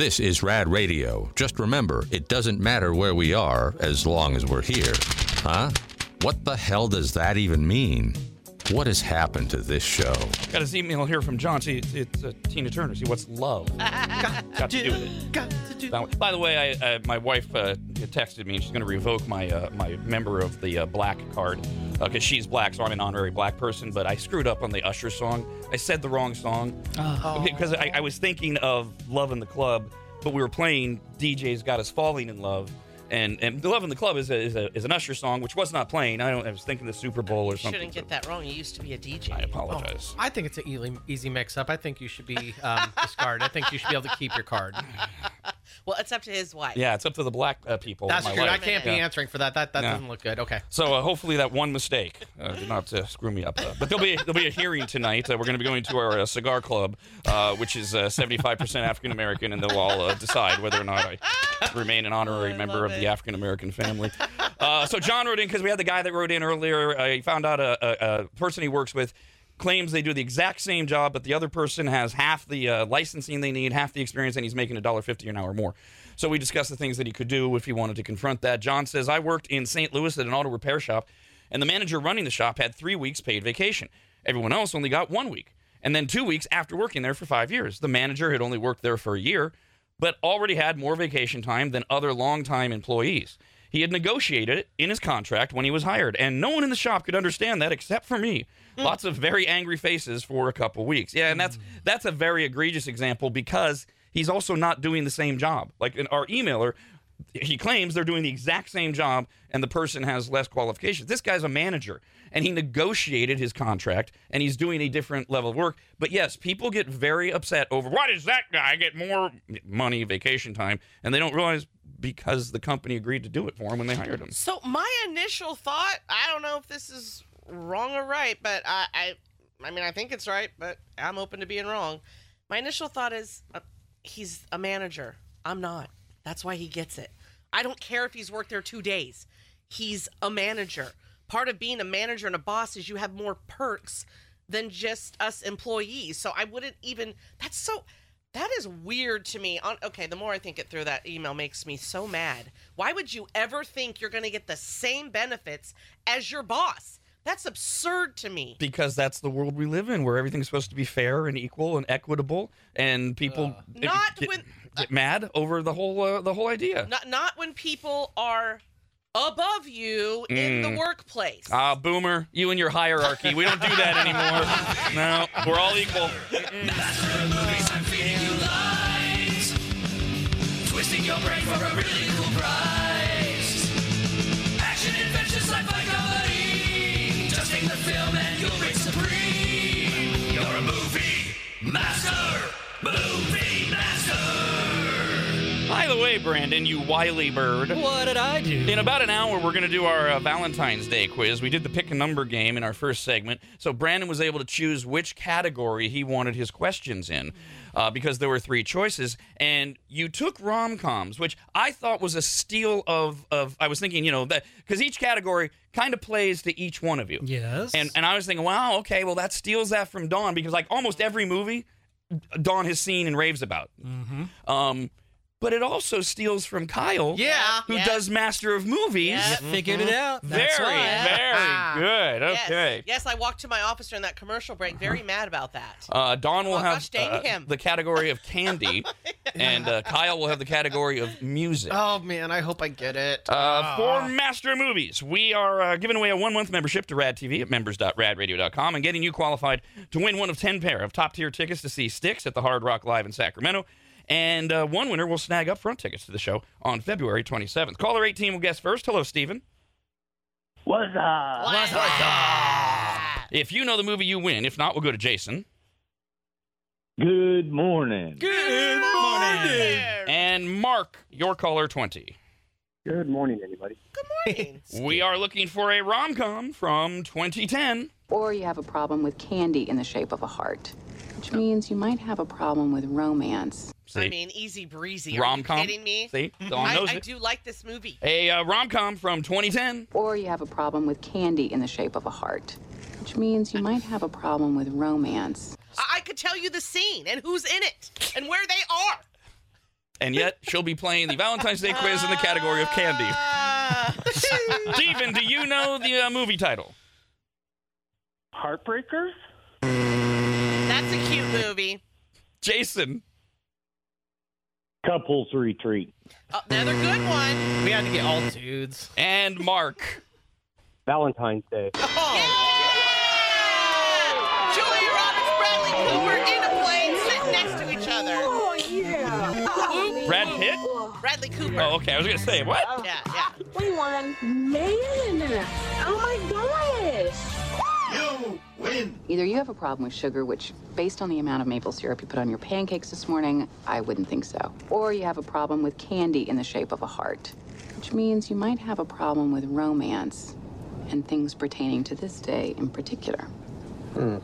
This is Rad Radio. Just remember, it doesn't matter where we are as long as we're here. Huh? What the hell does that even mean? What has happened to this show? Got this email here from John. See, it's, it's uh, Tina Turner. See, what's love? Got to do with it. Got to do. By, by the way, I, uh, my wife uh, texted me and she's going to revoke my uh, my member of the uh, black card because she's black, so I'm an honorary black person. But I screwed up on the Usher song. I said the wrong song because I, I was thinking of Love in the Club, but we were playing DJ's Got Us Falling in Love. And, and Love in the Club is, a, is, a, is an Usher song, which was not playing. I don't. I was thinking the Super Bowl or something. Shouldn't get that wrong. You used to be a DJ. I apologize. I think it's an easy, easy mix-up. I think you should be um, discarded. I think you should be able to keep your card. Well, it's up to his wife. Yeah, it's up to the black uh, people. That's my true. I can't be Yeah. answering for that. That that Yeah. doesn't look good. Okay. So uh, hopefully that one mistake uh, did not uh, screw me up. Uh, but there'll be there'll be a hearing tonight. Uh, we're going to be going to our uh, cigar club, uh, which is seventy five percent African American, and they'll all uh, decide whether or not I remain an honorary I member love of it. the African American family. Uh, so John wrote in because we had the guy that wrote in earlier. Uh, he found out a, a, a person he works with claims they do the exact same job, but the other person has half the uh, licensing they need, half the experience, and he's making a dollar fifty an hour more. So we discussed the things that he could do if he wanted to confront that. John says, I worked in St. Louis at an auto repair shop, and the manager running the shop had three weeks paid vacation. Everyone else only got one week, and then two weeks after working there for five years. The manager had only worked there for a year, but already had more vacation time than other longtime employees. He had negotiated it in his contract when he was hired, and no one in the shop could understand that except for me. Hmm. Lots of very angry faces for a couple weeks. Yeah, and that's hmm. that's a very egregious example because he's also not doing the same job. Like in our emailer, he claims they're doing the exact same job and the person has less qualifications. This guy's a manager and he negotiated his contract and he's doing a different level of work. But yes, people get very upset over why does that guy get more money, vacation time, and they don't realize because the company agreed to do it for him when they hired him. So my initial thought, I don't know if this is wrong or right, but I, I, I mean, I think it's right, but I'm open to being wrong. My initial thought is, uh, he's a manager. I'm not. That's why he gets it. I don't care if he's worked there two days. He's a manager. Part of being a manager and a boss is you have more perks than just us employees. So I wouldn't even. That's so. That is weird to me. On, okay, the more I think it through, that email makes me so mad. Why would you ever think you're going to get the same benefits as your boss? That's absurd to me. Because that's the world we live in, where everything's supposed to be fair and equal and equitable, and people Not get, when- get mad over the whole uh, the whole idea. Not not when people are above you in Mm. the workplace. Ah, boomer, you and your hierarchy. We don't do that anymore. No, we're all equal. Twisting your brain for a really cool price. Action, adventure, sci-fi comedy. Just take the film and you'll reign supreme. You're a movie master. Movie master. By the way, Brandon, you wily bird. What did I do? In about an hour, we're going to do our uh, Valentine's Day quiz. We did the pick a number game in our first segment, so Brandon was able to choose which category he wanted his questions in uh, because there were three choices. And you took rom coms, which I thought was a steal of, of I was thinking, you know, that because each category kind of plays to each one of you. Yes. And, and I was thinking, wow, okay, well, that steals that from Dawn because, like, almost every movie Dawn has seen and raves about. Mm-hmm. Um, but it also steals from Kyle Yeah. who Yeah. does Master of Movies. Yeah. Figured it out. Very, That's why. very good. Okay. Yes, I walked to my office during that commercial break, very mad about that. Uh, Dawn will Oh, have gosh dang uh, him. the category of candy, and uh, Kyle will have the category of music. Oh man, I hope I get it. Uh, for Master of Movies, we are uh, giving away a one month membership to Rad TV at members.radradio.com and getting you qualified to win one of 10 pair of top tier tickets to see Styx at the Hard Rock Live in Sacramento. And uh, one winner will snag up front tickets to the show on February 27th. Caller 18 will guess first. Hello, Steven. What's up? What's up? If you know the movie, you win. If not, we'll go to Jason. Good morning. Good morning. And Mark, your caller 20. Good morning, anybody. Good morning. We are looking for a rom com from 2010. Or you have a problem with candy in the shape of a heart, which means you might have a problem with romance. See? I mean, easy breezy. Rom com. kidding me? See? Dawn I, knows I it. do like this movie. A uh, rom com from 2010. Or you have a problem with candy in the shape of a heart, which means you might have a problem with romance. I, I could tell you the scene and who's in it and where they are. and yet she'll be playing the Valentine's Day quiz in the category of candy. Steven, do you know the uh, movie title? Heartbreakers? That's a cute movie. Jason. Couples Retreat. Oh, another good one. We had to get all dudes. And Mark. Valentine's Day. Oh. Yeah! Julia Roberts, Bradley Cooper in a plane sitting next to each other. Oh, yeah. Brad Pitt? Bradley Cooper. Oh, okay. I was gonna say what? Yeah, yeah. We won. Man. Oh, my gosh. Either you have a problem with sugar, which, based on the amount of maple syrup you put on your pancakes this morning, I wouldn't think so. Or you have a problem with candy in the shape of a heart, which means you might have a problem with romance and things pertaining to this day in particular. Hmm.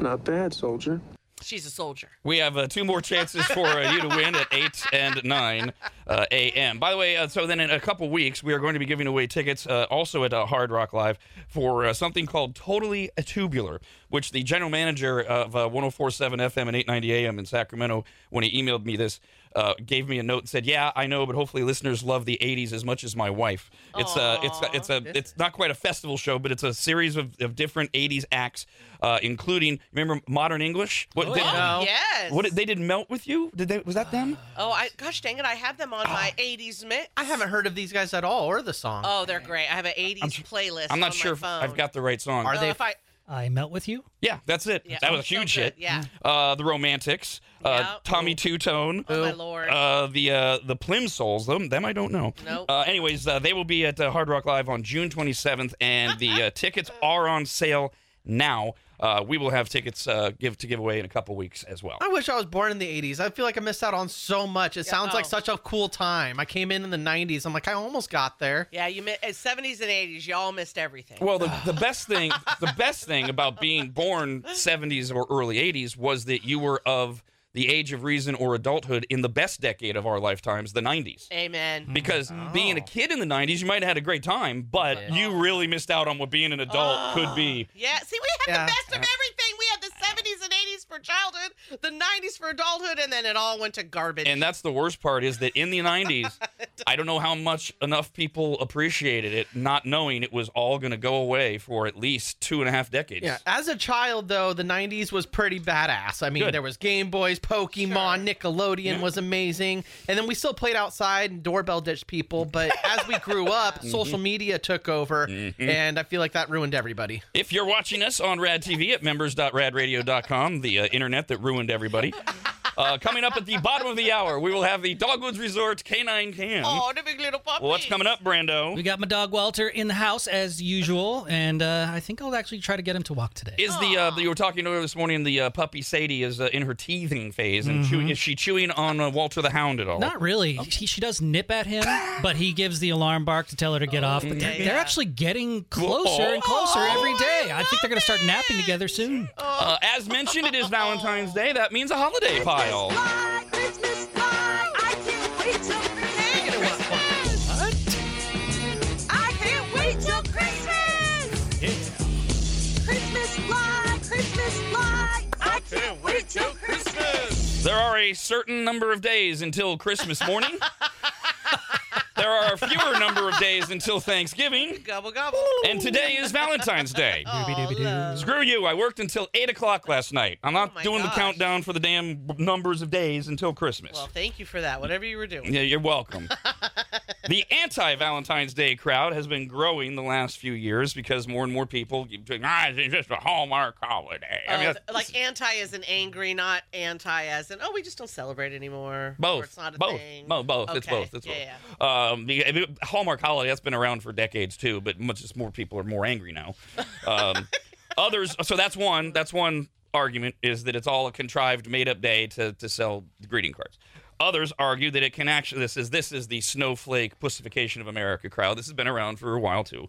Not bad, soldier. She's a soldier. We have uh, two more chances for uh, you to win at 8 and 9 uh, a.m. By the way, uh, so then in a couple weeks, we are going to be giving away tickets uh, also at uh, Hard Rock Live for something called Totally Tubular, which the general manager of uh, 1047 FM and 890 AM in Sacramento, when he emailed me this, uh, gave me a note and said, "Yeah, I know, but hopefully listeners love the '80s as much as my wife." It's a, it's a, it's a, it's not quite a festival show, but it's a series of, of different '80s acts, uh, including remember Modern English. What, Oh, they- yeah. No. Yes. what did- they did melt with you? Did they? Was that them? Oh, I gosh dang it! I have them on my '80s mix. I haven't heard of these guys at all or the song. Oh, they're great. I have an '80s playlist. I'm not on sure my if phone. I've got the right song. Are Oh, they- if I, I melt with you. Yeah, that's it. Yeah. That was a huge good, hit. yeah. Uh, the Romantics, uh, Yeah. Tommy Tutone. oh my lord. Uh, the uh, the Plimsouls, them them I don't know. Nope. Uh, anyways, uh, they will be at uh, Hard Rock Live on June 27th, and the uh, tickets are on sale now. Uh, we will have tickets uh, give to give away in a couple weeks as well. I wish I was born in the 80s. I feel like I missed out on so much. It sounds like oh. such a cool time. I came in in the 90s. I'm like, I almost got there. yeah, you mi- uh, 70s and 80s. Y'all missed everything. Well, the, the best thing the best thing about being born 70s or early 80s was that you were of the age of reason or adulthood in the best decade of our lifetimes, the 90s. Amen. Mm. Because oh. being a kid in the 90s, you might have had a great time, but you really missed out on what being an adult could be. Yeah, see, we had Yeah. the best of everything. We had the 70s and 80s for childhood, the 90s for adulthood, and then it all went to garbage. And that's the worst part is that in the 90s, I don't know how much enough people appreciated it, not knowing it was all going to go away for at least two and a half decades. Yeah. As a child, though, the 90s was pretty badass. I mean, Good. there was Game Boys, Pokemon, Nickelodeon was amazing. And then we still played outside and doorbell ditched people. But as we grew up, Mm-hmm. social media took over. And I feel like that ruined everybody. If you're watching us on Rad TV at members.radradio.com, the uh, internet that ruined everybody, uh, coming up at the bottom of the hour, we will have the Dogwoods Resort Canine Cam. oh, the big little puppy. What's coming up, Brando? We got my dog Walter in the house as usual, and uh, I think I'll actually try to get him to walk today. Is the uh, you were talking earlier this morning? The uh, puppy Sadie is uh, in her teething phase, and chewing, is she chewing on uh, Walter the Hound at all? Not really. She, she does nip at him, but he gives the alarm bark to tell her to get off. But they're, they're actually getting closer and closer every day. I think they're going to start napping together soon. Uh, as mentioned, it is Valentine's Day. That means a holiday pile. Fly, Christmas fly. I can't wait till Christmas. I can't wait till Christmas. Christmas fly, Christmas fly. I can't wait till Christmas. There are a certain number of days until Christmas morning. there are a fewer number of days until Thanksgiving. Gobble, gobble. And today is Valentine's Day. Oh, Screw you. I worked until 8 o'clock last night. I'm not Oh my doing the countdown for the damn numbers of days until Christmas. Well, thank you for that, whatever you were doing. yeah, you're welcome. the anti Valentine's Day crowd has been growing the last few years because more and more people keep saying, ah, it's just a Hallmark holiday. I mean, Oh, like anti as in angry, not anti as in oh we just don't celebrate anymore. Or Both. it's not a both. thing. No, both. It's both. It's yeah, both. Um, the, the Hallmark holiday that's been around for decades too, but much just more people are more angry now. Um, others. So that's one. That's one argument is that it's all a contrived, made-up day to to sell greeting cards. Others argue that it can actually this is this is the snowflake pussification of America crowd. This has been around for a while too.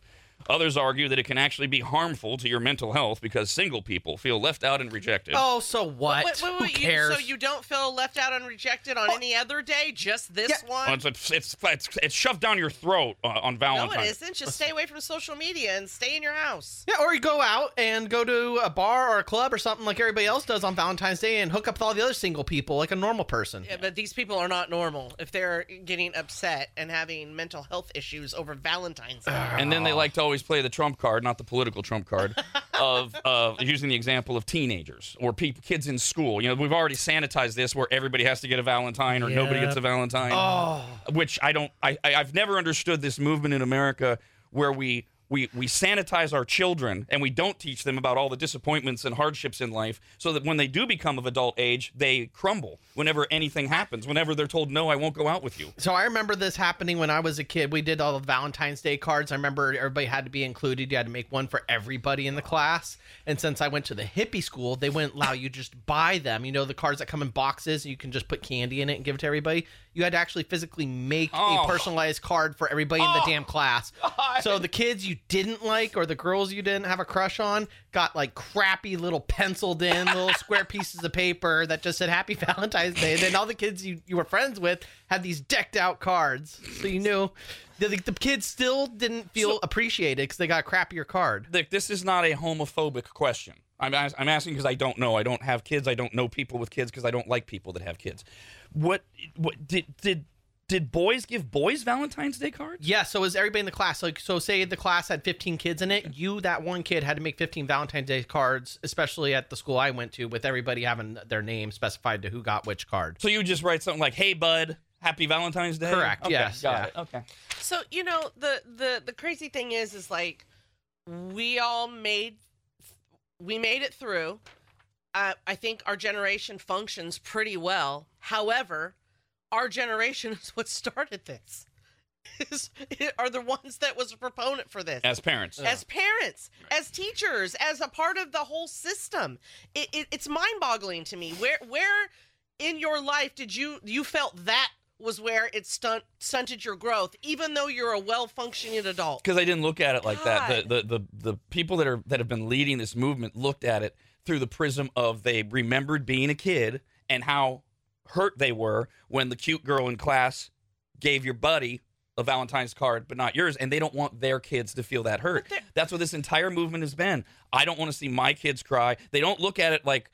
Others argue that it can actually be harmful to your mental health because single people feel left out and rejected. Oh, so what? Wait, wait, wait, Who you- cares? so you don't feel left out and rejected on any other day? Just this Well, one? It's, it's, it's, it's shoved down your throat uh, on No, Valentine's. it isn't. Just stay away from social media and stay in your house. Yeah, or you go out and go to a bar or a club or something like everybody else does on Valentine's Day and hook up with all the other single people like a normal person. Yeah, but these people are not normal if they're getting upset and having mental health issues over Valentine's Day. And then they like to always play the trump card, not the political trump card, of of using the example of teenagers or people, kids in school. You know, we've already sanitized this where everybody has to get a Valentine or nobody gets a Valentine. Oh. Which I don't. I, I I've never understood this movement in America where we. We, we sanitize our children and we don't teach them about all the disappointments and hardships in life so that when they do become of adult age, they crumble whenever anything happens, whenever they're told, no, I won't go out with you. So I remember this happening when I was a kid. We did all the Valentine's Day cards. I remember everybody had to be included. You had to make one for everybody in the class. And since I went to the hippie school, they wouldn't allow you just buy them. You know, the cards that come in boxes, you can just put candy in it and give it to everybody. You had to actually physically make Oh. a personalized card for everybody in the Oh, damn class. So the kids you didn't like or the girls you didn't have a crush on got like crappy little penciled in little square pieces of paper that just said Happy Valentine's Day. And then all the kids you, you were friends with had these decked out cards. So you knew the, the kids still didn't feel So- appreciated because they got a crappier card. Look, this is not a homophobic question. I'm, as- I'm asking because I don't know. I don't have kids. I don't know people with kids because I don't like people that have kids. What? What did did did boys give boys Valentine's Day cards? Yeah, so is everybody in the class like so say the class had 15 kids in it, you that one kid had to make 15 Valentine's Day cards, especially at the school I went to with everybody having their name specified to who got which card. So you just write something like, "Hey, bud, Happy Valentine's Day." Correct, Okay, yes, Got yeah. it. Okay. So you know the the the crazy thing is is like we all made we made it through. Uh, I think our generation functions pretty well. However, our generation is what started this. Is are the ones that was a proponent for this As parents, as parents, as teachers, as a part of the whole system. It, it, it's mind-boggling to me. Where where in your life did you you felt that was where it stunt, stunted your growth, even though you're a well-functioning adult? because I didn't look at it like that. The, the the the people that are that have been leading this movement looked at it through the prism of they remembered being a kid and how hurt they were when the cute girl in class gave your buddy a Valentine's card but not yours and they don't want their kids to feel that hurt. That's what this entire movement has been. I don't want to see my kids cry. They don't look at it like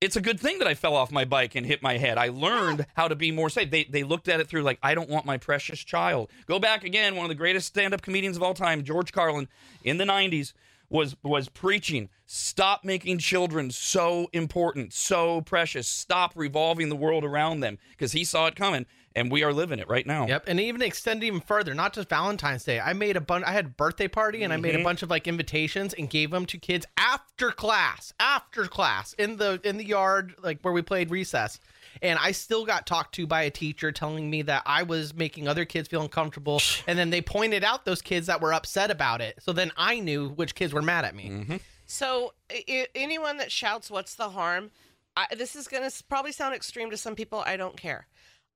it's a good thing that I fell off my bike and hit my head. I learned how to be more safe. They they looked at it through like I don't want my precious child. Go back again, one of the greatest stand-up comedians of all time, George Carlin, in the 90s was was preaching, stop making children so important, so precious. Stop revolving the world around them because he saw it coming and we are living it right now. Yep, and even extend even further, not just Valentine's Day. I made a bunch. I had a birthday party, and I made a mm-hmm. bunch of like invitations and gave them to kids after class, after class in the in the yard, like where we played recess. And I still got talked to by a teacher telling me that I was making other kids feel uncomfortable, and then they pointed out those kids that were upset about it. So then I knew which kids were mad at me. Mm-hmm. So, i- i- anyone that shouts, "What's the harm?" I, this is going to probably sound extreme to some people. I don't care.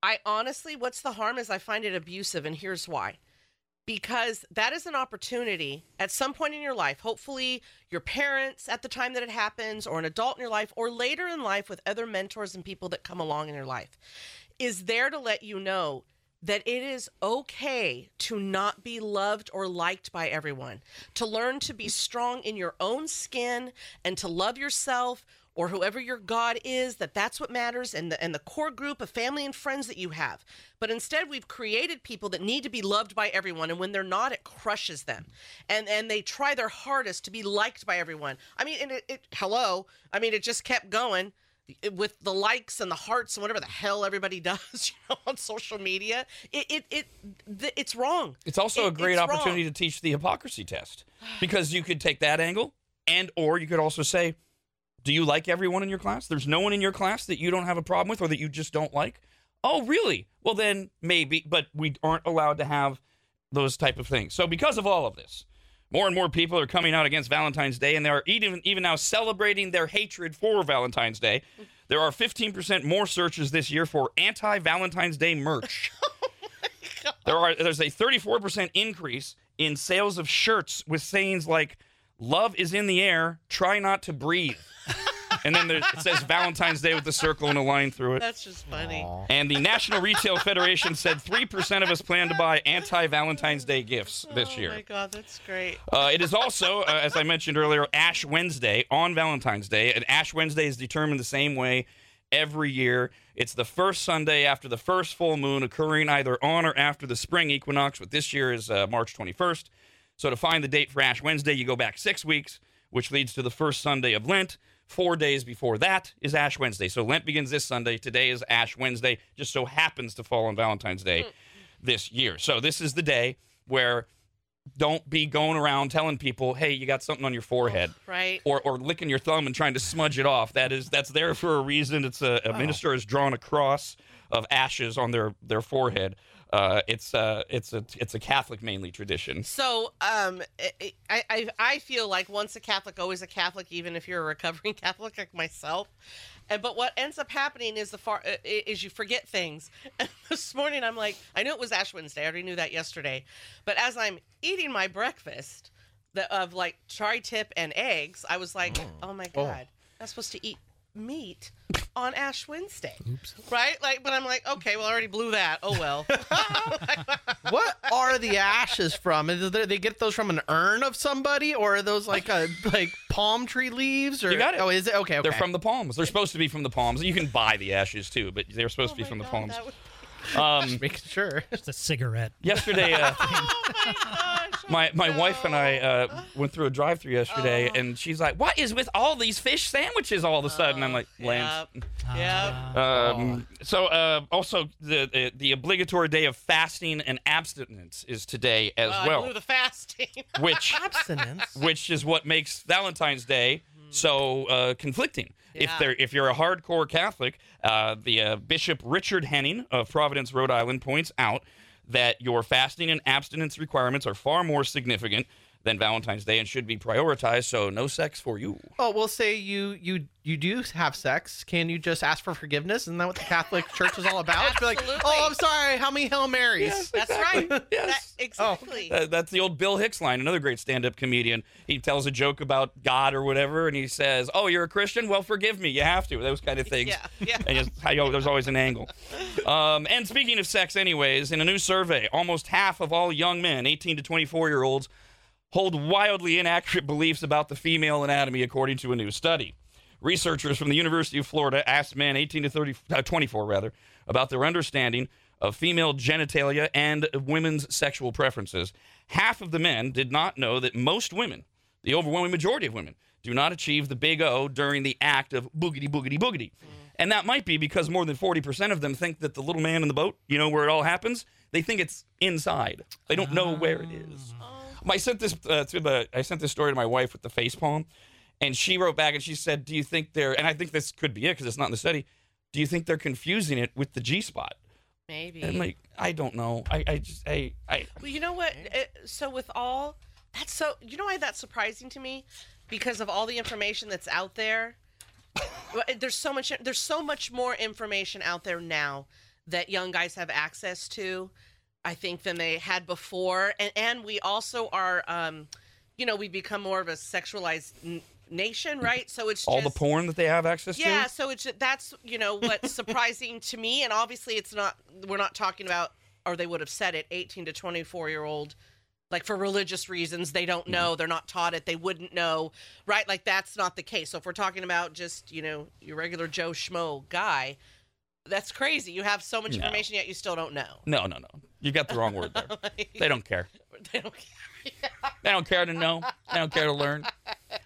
I honestly, what's the harm is I find it abusive, and here's why. Because that is an opportunity at some point in your life, hopefully your parents at the time that it happens, or an adult in your life, or later in life with other mentors and people that come along in your life, is there to let you know that it is okay to not be loved or liked by everyone, to learn to be strong in your own skin and to love yourself or whoever your God is, that that's what matters and the, and the core group of family and friends that you have. But instead, we've created people that need to be loved by everyone. And when they're not, it crushes them. And, and they try their hardest to be liked by everyone. I mean, and it, it hello. I mean, it just kept going with the likes and the hearts and whatever the hell everybody does you know, on social media. It, it, it, th- it's wrong. It's also a great opportunity wrong. to teach the hypocrisy test because you could take that angle and or you could also say, do you like everyone in your class? There's no one in your class that you don't have a problem with or that you just don't like? Oh, really? Well, then maybe, but we aren't allowed to have those type of things. So because of all of this, more and more people are coming out against Valentine's Day, and they are even even now celebrating their hatred for Valentine's Day. There are 15% more searches this year for anti-Valentine's Day merch. Oh there are there's a 34% increase in sales of shirts with sayings like "Love is in the air, try not to breathe," and then there, it says Valentine's Day with a circle and a line through it. That's just funny. And the National Retail Federation said 3% of us plan to buy anti Valentine's Day gifts this year. Oh my god, that's great. Uh, it is also, uh, as I mentioned earlier, Ash Wednesday on Valentine's Day. And Ash Wednesday is determined the same way every year. It's the first Sunday after the first full moon, occurring either on or after the spring equinox, but this year is uh, March 21st. So to find the date for Ash Wednesday, you go back six weeks, which leads to the first Sunday of Lent. Four days before that is Ash Wednesday. So Lent begins this Sunday. Today is Ash Wednesday. Just so happens to fall on Valentine's Day hmm. this year. So this is the day where don't be going around telling people, "Hey, you got something on your forehead," Right. or or licking your thumb and trying to smudge it off. That is that's there for a reason. It's a, a oh. minister has drawn a cross of ashes on their their forehead. Uh, it's uh, it's a it's a Catholic mainly tradition. So, um, I, I- I I feel like once a Catholic, always a Catholic, even if you're a recovering Catholic like myself. And but what ends up happening is the far uh, is you forget things. And this morning I'm like, I knew it was Ash Wednesday. I already knew that yesterday. But as I'm eating my breakfast, the, of like tri-tip and eggs, I was like, oh my god, I'm supposed to eat meat on Ash Wednesday, right? Like, but I'm like, okay, well, I already blew that. Oh well. What are the ashes from? Is there- they get those from an urn of somebody, or are those like a like palm tree leaves? Or You got it. Oh, is it okay? Okay. They're from the palms. They're supposed to be from the palms. You can buy the ashes too, but they're supposed to be Oh from my the palms. that was- Um, making sure. Just a cigarette. yesterday, uh, Gosh, my my wife and I uh, went through a drive-through yesterday, Oh. and she's like, "What is with all these fish sandwiches all of a sudden?" I'm like, "Lent." Yep. Yep. Um, so uh, also the, the the obligatory day of fasting and abstinence is today as Uh, well, blew the fasting. which Abstinence. which is what makes Valentine's Day so uh, conflicting. If they're if you're a hardcore Catholic, uh, the uh, Bishop Richard Henning of Providence, Rhode Island, points out that your fasting and abstinence requirements are far more significant than Valentine's Day and should be prioritized. So no sex for you. Oh, we'll say you you you do have sex. Can you just ask for forgiveness? Isn't that what the Catholic Church is all about? Be like, Absolutely. oh, I'm sorry. How many Hail Marys? That's right. Yes. That- exactly. Uh, that's the old Bill Hicks line, another great stand-up comedian. He tells a joke about God or whatever, and he says, "Oh, you're a Christian? Well, forgive me. You have to." Those kind of things. Yeah, yeah. And just, how you- there's always an angle. Um, and speaking of sex, anyways, in a new survey, almost half of all young men, 18 to 24 year olds, hold wildly inaccurate beliefs about the female anatomy, according to a new study. Researchers from the University of Florida asked men 18 to 30, uh, 24 rather, about their understanding of female genitalia and women's sexual preferences. Half of the men did not know that most women, the overwhelming majority of women, do not achieve the big O during the act of boogity boogity boogity. And that might be because more than 40% of them think that the little man in the boat, you know where it all happens, they think it's inside. They don't know where it is. I sent this uh, to the I sent this story to my wife with the face palm, and she wrote back and she said, "Do you think they're?" And I think this could be it because it's not in the study. Do you think they're confusing it with the G spot? Maybe. And I'm like, I don't know. I, I just I I well, you know what? It, so with all that's so you know why that's surprising to me because of all the information that's out there. There's so much. There's so much more information out there now that young guys have access to. I think than they had before, and and we also are, um, you know, we become more of a sexualized n- nation, right? So it's all just, the porn that they have access Yeah, to. Yeah, so it's that's you know what's surprising to me, and obviously it's not. We're not talking about, or they would have said it, eighteen to twenty four year old, like for religious reasons, they don't know, they're not taught it, they wouldn't know, right? Like that's not the case. So if we're talking about just you know your regular Joe schmo guy, that's crazy. You have so much No. information yet you still don't know. No, no, no. You got the wrong word there. They don't care. They don't care. They don't care to know. They don't care to learn.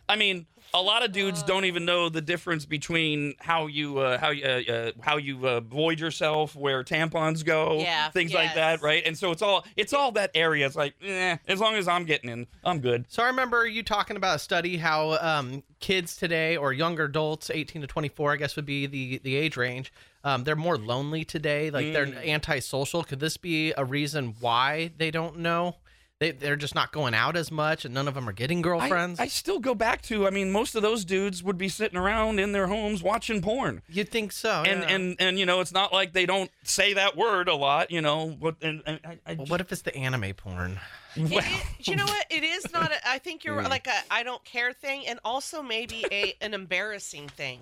I mean, a lot of dudes don't even know the difference between how you uh, how you uh, uh, how you uh, void yourself, where tampons go, Yeah, things like that, right? And so it's all it's all that area. It's like, eh, as long as I'm getting in, I'm good. So I remember you talking about a study how um, kids today, or younger adults, 18 to 24, I guess would be the the age range. Um, they're more lonely today. Like they're antisocial. Could this be a reason why they don't know? They they're just not going out as much, and none of them are getting girlfriends. I still go back to. I mean, most of those dudes would be sitting around in their homes watching porn. You'd think so. And, yeah. and and you know it's not like they don't say that word a lot you know but and, and I, I Well, what if it's the anime porn? It is- you know what? It is not. A, I think you're like a I don't care thing, and also maybe a an embarrassing thing.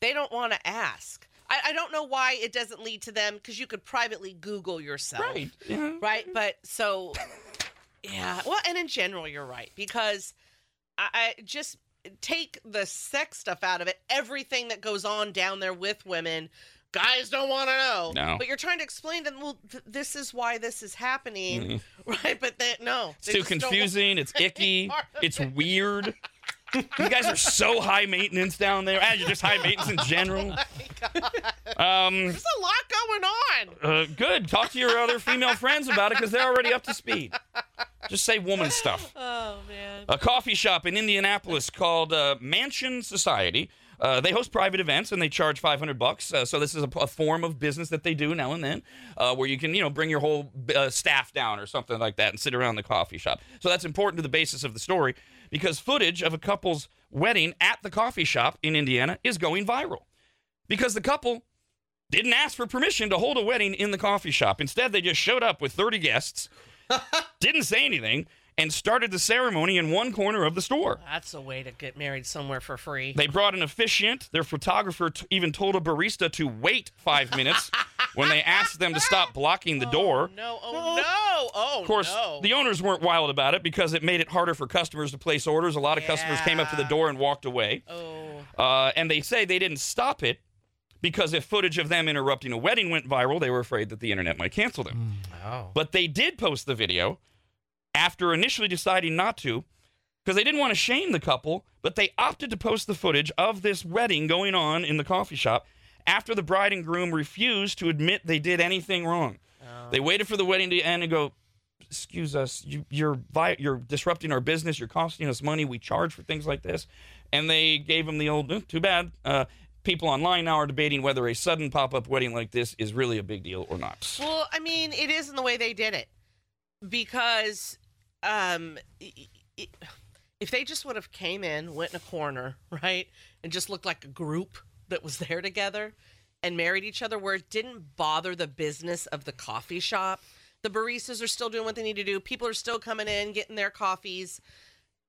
They don't want to ask. I, I don't know why it doesn't lead to them because you could privately Google yourself. Right. Yeah. Right. But so, yeah. Well, and in general, you're right because I, I just take the sex stuff out of it. Everything that goes on down there with women. Guys don't want to know, No. but you're trying to explain to them. Well, th- this is why this is happening, right? But they, no, It's they too just don't want- confusing. It's icky. It's weird. You guys are so high maintenance down there. Ah, you're just high maintenance in general. Um, There's a lot going on. uh, good. Talk to your other female friends about it because they're already up to speed. Just say woman stuff. Oh man. A coffee shop in Indianapolis called uh, Mansion Society. Uh, they host private events and they charge 500 bucks. Uh, so this is a, a form of business that they do now and then, uh, where you can, you know, bring your whole uh, staff down or something like that and sit around the coffee shop. So that's important to the basis of the story because footage of a couple's wedding at the coffee shop in Indiana is going viral because the couple didn't ask for permission to hold a wedding in the coffee shop. Instead, they just showed up with 30 guests, didn't say anything, and started the ceremony in one corner of the store. That's a way to get married somewhere for free. They brought an officiant. Their photographer t- even told a barista to wait five minutes when they asked them to stop blocking the door. No, oh no, oh Of course, no. the owners weren't wild about it because it made it harder for customers to place orders. A lot of customers came up to the door and walked away. oh, Uh, and they say they didn't stop it because if footage of them interrupting a wedding went viral, they were afraid that the internet might cancel them. Oh. But they did post the video after initially deciding not to because they didn't want to shame the couple, but they opted to post the footage of this wedding going on in the coffee shop after the bride and groom refused to admit they did anything wrong. They waited for the wedding to end and go, "Excuse us, you, you're vi- you're disrupting our business. You're costing us money. We charge for things like this." And they gave them the old, "Eh, "Too bad." Uh, people online now are debating whether a sudden pop-up wedding like this is really a big deal or not. well, I mean, it is in the way they did it because, um, i- i- if they just would have came in, went in a corner, right, and just looked like a group that was there together and married each other, where it didn't bother the business of the coffee shop. The baristas are still doing what they need to do. People are still coming in, getting their coffees.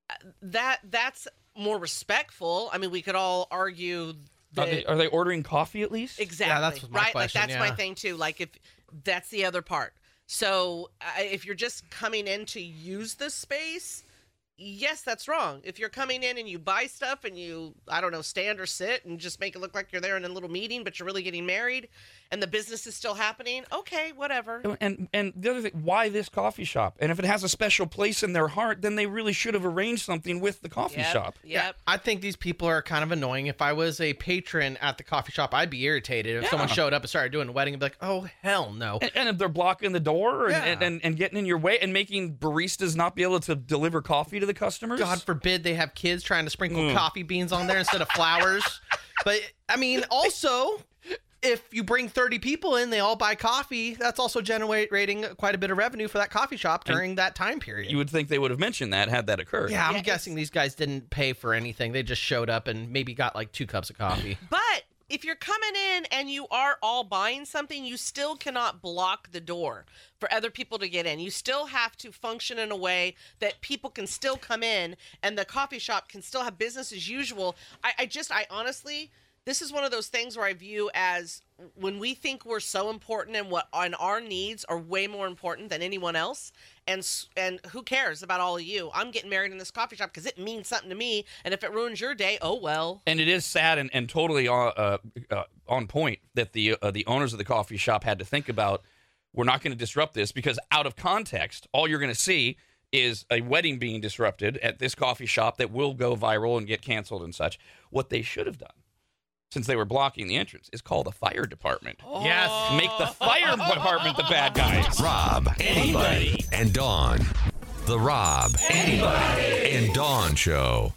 Uh, That that's more respectful. I mean, we could all argue Are they, are they ordering coffee at least? Exactly. Yeah, that's my right. question, like that's my thing too. Like if that's the other part. So I if you're just coming in to use the space, yes, that's wrong. If you're coming in and you buy stuff and you I don't know stand or sit and just make it look like you're there in a little meeting, but you're really getting married, and the business is still happening, okay, whatever. And and the other thing, why this coffee shop? And if it has a special place in their heart, then they really should have arranged something with the coffee Yep, shop. Yep. I think these people are kind of annoying. If I was a patron at the coffee shop, I'd be irritated if someone showed up and started doing a wedding and be like, "Oh hell no!" And, and if they're blocking the door and, Yeah. and, and, and getting in your way and making baristas not be able to deliver coffee to the customers. God forbid they have kids trying to sprinkle Mm. coffee beans on there instead of flowers. But I mean, also, if you bring 30 people in, they all buy coffee. That's also generating quite a bit of revenue for that coffee shop during that time period. you would think they would have mentioned that had that occurred. yeah, I'm Yeah, guessing these guys didn't pay for anything. They just showed up and maybe got like two cups of coffee. But if you're coming in and you are all buying something, you still cannot block the door for other people to get in. You still have to function in a way that people can still come in and the coffee shop can still have business as usual. I, I just, I honestly, this is one of those things where I view as when we think we're so important and what and our needs are way more important than anyone else and and who cares about all of you i'm getting married in this coffee shop because it means something to me and if it ruins your day oh well And it is sad and, and totally uh, uh, uh, on point that the uh, the owners of the coffee shop had to think about. We're not going to disrupt this because out of context, all you're going to see is a wedding being disrupted at this coffee shop that will go viral and get canceled and such. What they should have done, since they were blocking the entrance, is call the fire department. Yes. Make the fire department the bad guys. Rob, anybody, and Dawn. The Rob, anybody, and Dawn Show.